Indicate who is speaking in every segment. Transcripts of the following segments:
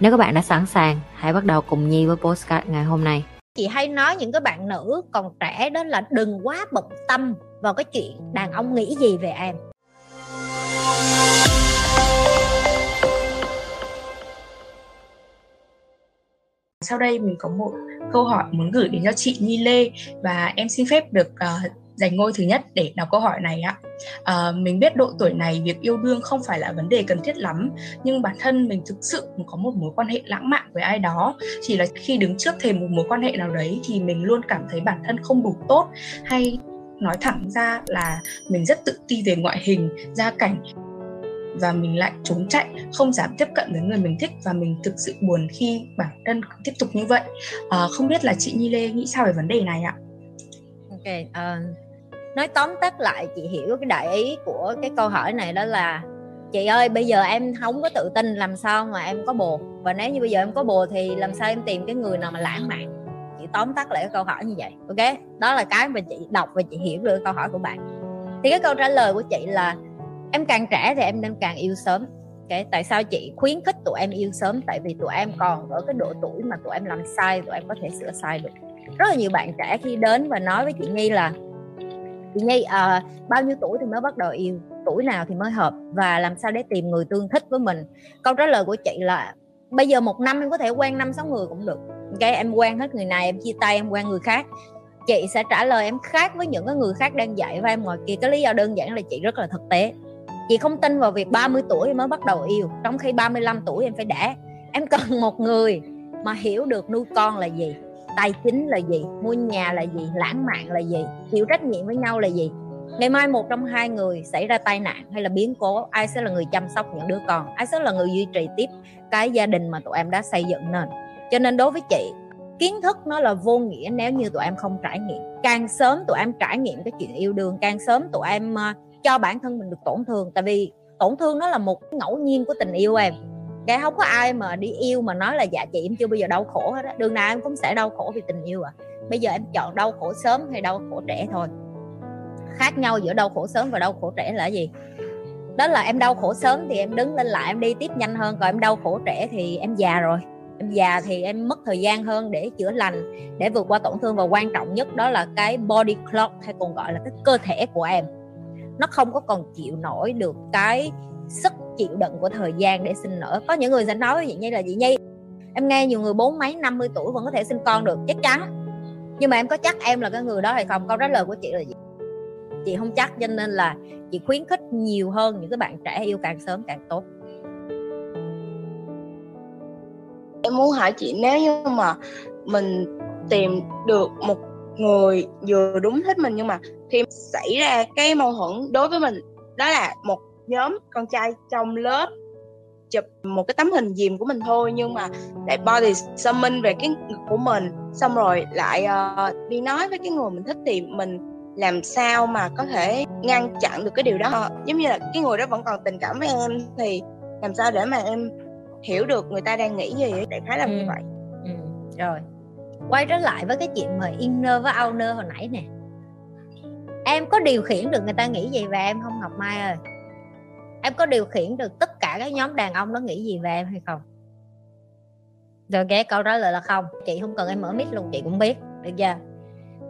Speaker 1: Nếu các bạn đã sẵn sàng, hãy bắt đầu cùng Nhi với postcard ngày hôm nay.
Speaker 2: Chị hay nói những cái bạn nữ còn trẻ đó là đừng quá bận tâm vào cái chuyện đàn ông nghĩ gì về em.
Speaker 3: Sau đây mình có một câu hỏi muốn gửi đến cho chị Nhi Lê và em xin phép được uh, giành ngôi thứ nhất để đọc câu hỏi này ạ. À, mình biết độ tuổi này việc yêu đương không phải là vấn đề cần thiết lắm, nhưng bản thân mình thực sự có một mối quan hệ lãng mạn với ai đó. Chỉ là khi đứng trước thềm một mối quan hệ nào đấy thì mình luôn cảm thấy bản thân không đủ tốt hay nói thẳng ra là mình rất tự ti về ngoại hình, gia cảnh và mình lại trốn chạy không dám tiếp cận với người mình thích và mình thực sự buồn khi bản thân tiếp tục như vậy à, không biết là chị Nhi Lê nghĩ sao về vấn đề này ạ?
Speaker 2: Ok, uh, nói tóm tắt lại, chị hiểu cái đại ý của cái câu hỏi này đó là, chị ơi, bây giờ em không có tự tin làm sao mà em có bồ. Và nếu như bây giờ em có bồ thì làm sao em tìm cái người nào mà lãng mạn? Chị tóm tắt lại cái câu hỏi như vậy, ok? Đó là cái mà chị đọc và chị hiểu được câu hỏi của bạn. Thì cái câu trả lời của chị là, em càng trẻ thì em nên càng yêu sớm. Okay? tại sao chị khuyến khích tụi em yêu sớm? Tại vì tụi em còn ở cái độ tuổi mà tụi em làm sai, tụi em có thể sửa sai được. Rất là nhiều bạn trẻ khi đến và nói với chị nhi là chị nhi à, bao nhiêu tuổi thì mới bắt đầu yêu? Tuổi nào thì mới hợp? Và làm sao để tìm người tương thích với mình? Câu trả lời của chị là bây giờ một năm em có thể quen năm sáu người cũng được. Cái em quen hết người này em chia tay em quen người khác. Chị sẽ trả lời em khác với những cái người khác đang dạy và em ngoài kia. Cái lý do đơn giản là chị rất là thực tế. Chị không tin vào việc 30 tuổi mới bắt đầu yêu. Trong khi 35 tuổi em phải đẻ. Em cần một người mà hiểu được nuôi con là gì tài chính là gì? Mua nhà là gì? Lãng mạn là gì? Chịu trách nhiệm với nhau là gì? Ngày mai một trong hai người xảy ra tai nạn hay là biến cố, ai sẽ là người chăm sóc những đứa con? Ai sẽ là người duy trì tiếp cái gia đình mà tụi em đã xây dựng nên cho nên đối với chị, kiến thức nó là vô nghĩa nếu như tụi em không trải nghiệm. Càng sớm tụi em trải nghiệm cái chuyện yêu đương, càng sớm tụi em ờ, cho bản thân mình được tổn thương. Tại vì tổn thương nó là một ngẫu nhiên của tình yêu em cái không có ai mà đi yêu mà nói là dạ chị em chưa bao giờ đau khổ hết á. Đường nào em cũng sẽ đau khổ vì tình yêu à. Bây giờ em chọn đau khổ sớm hay đau khổ trẻ thôi. Khác nhau giữa đau khổ sớm và đau khổ trẻ là gì? Đó là em đau khổ sớm thì em đứng lên lại em đi tiếp nhanh hơn, còn em đau khổ trẻ thì em già rồi. Em già thì em mất thời gian hơn để chữa lành, để vượt qua tổn thương và quan trọng nhất đó là cái body clock hay còn gọi là cái cơ thể của em. Nó không có còn chịu nổi được cái sức chịu đựng của thời gian để sinh nở có những người sẽ nói với chị nhi là, chị nhi, em nghe nhiều người bốn mấy, năm mươi tuổi vẫn có thể sinh con được, chắc chắn. Nhưng mà em có chắc em là cái người đó hay không? Câu trả lời của chị là gì? Chị không chắc, cho nên là chị khuyến khích nhiều hơn những cái bạn trẻ yêu càng sớm càng tốt.
Speaker 4: Em muốn hỏi chị, nếu như mà mình tìm được một người vừa đúng thích mình nhưng mà khi xảy ra cái mâu thuẫn đối với mình, đó là một nhóm con trai trong lớp chụp một cái tấm hình dìm của mình thôi nhưng mà lại body shaming về cái ngực của mình. Xong rồi lại uh, đi nói với cái người mình thích thì mình làm sao mà có thể ngăn chặn được cái điều đó. Giống như là cái người đó vẫn còn tình cảm với em thì làm sao để mà em hiểu được người ta đang nghĩ gì đại khái là ừ. như vậy.
Speaker 2: Ừ. rồi. Quay trở lại với cái chuyện mà inner với outer hồi nãy nè. Em có điều khiển được người ta nghĩ gì về em không ngọc mai ơi em có điều khiển được tất cả các nhóm đàn ông đó nghĩ gì về em hay không? Rồi ghé câu trả lời là không. Chị không cần em mở mic luôn, chị cũng biết, được chưa?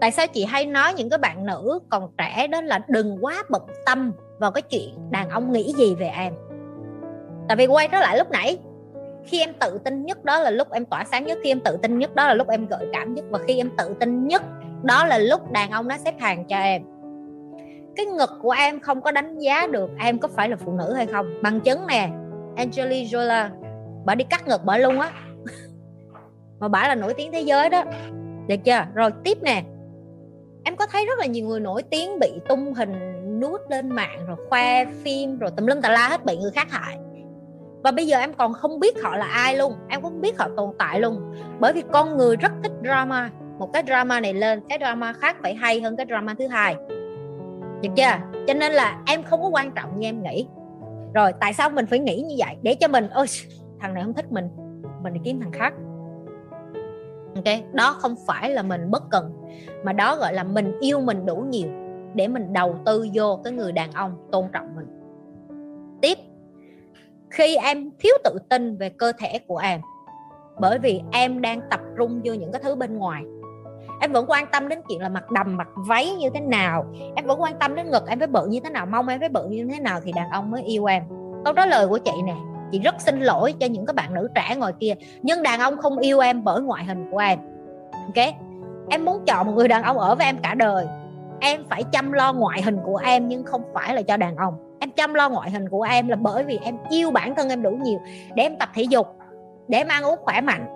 Speaker 2: Tại sao chị hay nói những cái bạn nữ còn trẻ đó là đừng quá bận tâm vào cái chuyện đàn ông nghĩ gì về em? Tại vì quay trở lại lúc nãy, khi em tự tin nhất đó là lúc em tỏa sáng nhất, khi em tự tin nhất đó là lúc em gợi cảm nhất, và khi em tự tin nhất đó là lúc đàn ông nó xếp hàng cho em cái ngực của em không có đánh giá được em có phải là phụ nữ hay không. Bằng chứng nè Angelina Jolie bà đi cắt ngực bà luôn á. Mà bà là nổi tiếng thế giới đó. Được chưa? Rồi, tiếp nè. Em có thấy rất là nhiều người nổi tiếng bị tung hình nuốt lên mạng, rồi khoe phim, rồi tùm lum tà la hết bị người khác hại. Và bây giờ em còn không biết họ là ai luôn. Em cũng không biết họ tồn tại luôn. Bởi vì con người rất thích drama. Một cái drama này lên, cái drama khác phải hay hơn cái drama thứ hai được chưa? Cho nên là em không có quan trọng như em nghĩ. Rồi, tại sao mình phải nghĩ như vậy? Để cho mình, ôi, thằng này không thích mình mình đi kiếm thằng khác. Ok, đó không phải là mình bất cần, mà đó gọi là mình yêu mình đủ nhiều để mình đầu tư vô cái người đàn ông tôn trọng mình. Tiếp, khi em thiếu tự tin về cơ thể của em, bởi vì em đang tập trung vô những cái thứ bên ngoài em vẫn quan tâm đến chuyện là mặc đầm, mặc váy như thế nào. Em vẫn quan tâm đến ngực em phải bự như thế nào, mông em phải bự như thế nào thì đàn ông mới yêu em. Câu trả lời của chị nè. Chị rất xin lỗi cho những các bạn nữ trẻ ngồi kia, nhưng đàn ông không yêu em bởi ngoại hình của em. Ok? Em muốn chọn một người đàn ông ở với em cả đời. Em phải chăm lo ngoại hình của em, nhưng không phải là cho đàn ông. Em chăm lo ngoại hình của em là bởi vì em yêu bản thân em đủ nhiều để em tập thể dục, để em ăn uống khỏe mạnh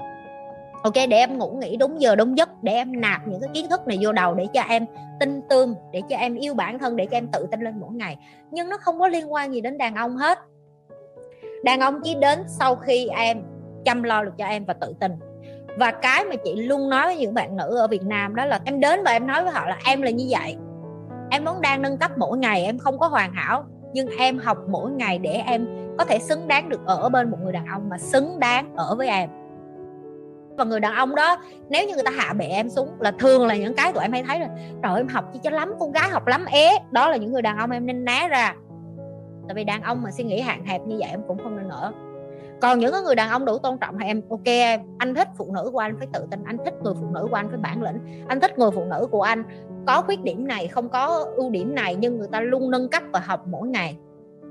Speaker 2: ok, để em ngủ nghỉ đúng giờ, đúng giấc. Để em nạp những cái kiến thức này vô đầu để cho em tin tương để cho em yêu bản thân, để cho em tự tin lên mỗi ngày. Nhưng nó không có liên quan gì đến đàn ông hết. Đàn ông chỉ đến sau khi em chăm lo được cho em và tự tin. Và cái mà chị luôn nói với những bạn nữ ở Việt Nam đó là em đến và em nói với họ là em là như vậy. Em vẫn đang nâng cấp mỗi ngày, em không có hoàn hảo. Nhưng em học mỗi ngày để em có thể xứng đáng được ở bên một người đàn ông mà xứng đáng ở với em và người đàn ông đó, nếu như người ta hạ bệ em xuống là thường là những cái tụi em hay thấy rồi trời em học chi cho lắm, con gái học lắm é đó là những người đàn ông em nên né ra. Tại vì đàn ông mà suy nghĩ hạn hẹp như vậy em cũng không nên ở. Còn những người đàn ông đủ tôn trọng thì em, ok, em, anh thích phụ nữ của anh phải tự tin, anh thích người phụ nữ của anh phải bản lĩnh, anh thích người phụ nữ của anh. Có khuyết điểm này, không có ưu điểm này, nhưng người ta luôn nâng cấp và học mỗi ngày.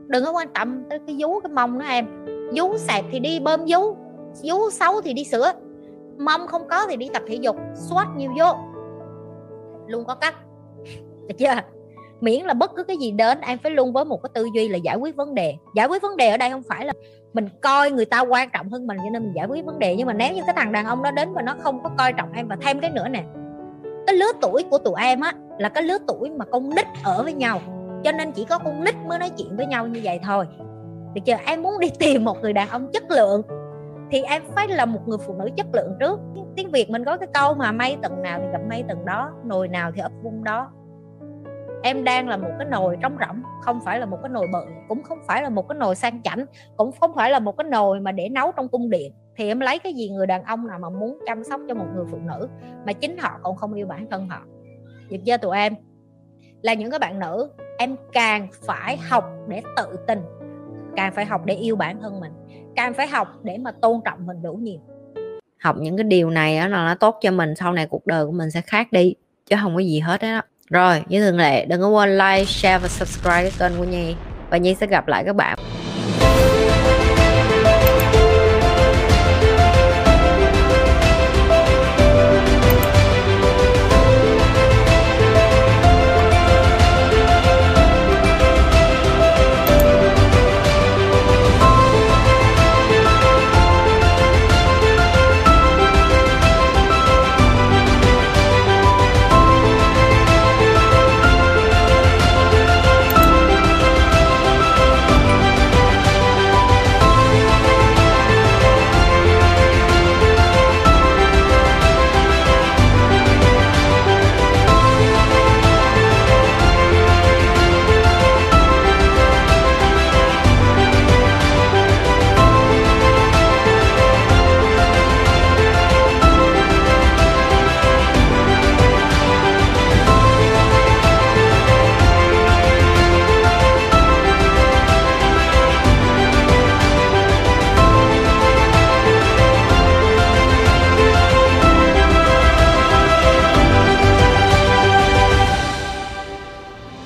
Speaker 2: Đừng có quan tâm tới cái vú, cái mông đó em. Vú sẹp thì đi, bơm vú vú xấu thì đi sửa mông không có thì đi tập thể dục, squat nhiều vô. Luôn có cách. Được chưa? Miễn là bất cứ cái gì đến, em phải luôn với một cái tư duy là giải quyết vấn đề. Giải quyết vấn đề ở đây không phải là mình coi người ta quan trọng hơn mình cho nên mình giải quyết vấn đề. Nhưng mà nếu như cái thằng đàn ông nó đến và nó không có coi trọng em và thêm cái nữa nè, cái lứa tuổi của tụi em á là cái lứa tuổi mà con nít ở với nhau. Cho nên chỉ có con nít mới nói chuyện với nhau như vậy thôi. Được chưa? Em muốn đi tìm một người đàn ông chất lượng thì em phải là một người phụ nữ chất lượng trước. Tiếng việt mình có cái câu mà mây tầng nào thì gặp mây tầng đó, nồi nào thì ấp vung đó. Em đang là một cái nồi trống rỗng, không phải là một cái nồi bự, cũng không phải là một cái nồi sang chảnh, cũng không phải là một cái nồi mà để nấu trong cung điện. Thì em lấy cái gì người đàn ông nào mà muốn chăm sóc cho một người phụ nữ mà chính họ còn không yêu bản thân họ? Được chưa tụi em? Là những cái bạn nữ, em càng phải học để tự tình càng phải học để yêu bản thân mình. Càng phải học để mà tôn trọng mình đủ nhiều.
Speaker 1: Học những cái điều này đó là nó tốt cho mình, sau này cuộc đời của mình sẽ khác đi, chứ không có gì hết đó rồi, như thường lệ, đừng có quên like, share và subscribe cái kênh của nhi. Và nhi sẽ gặp lại các bạn.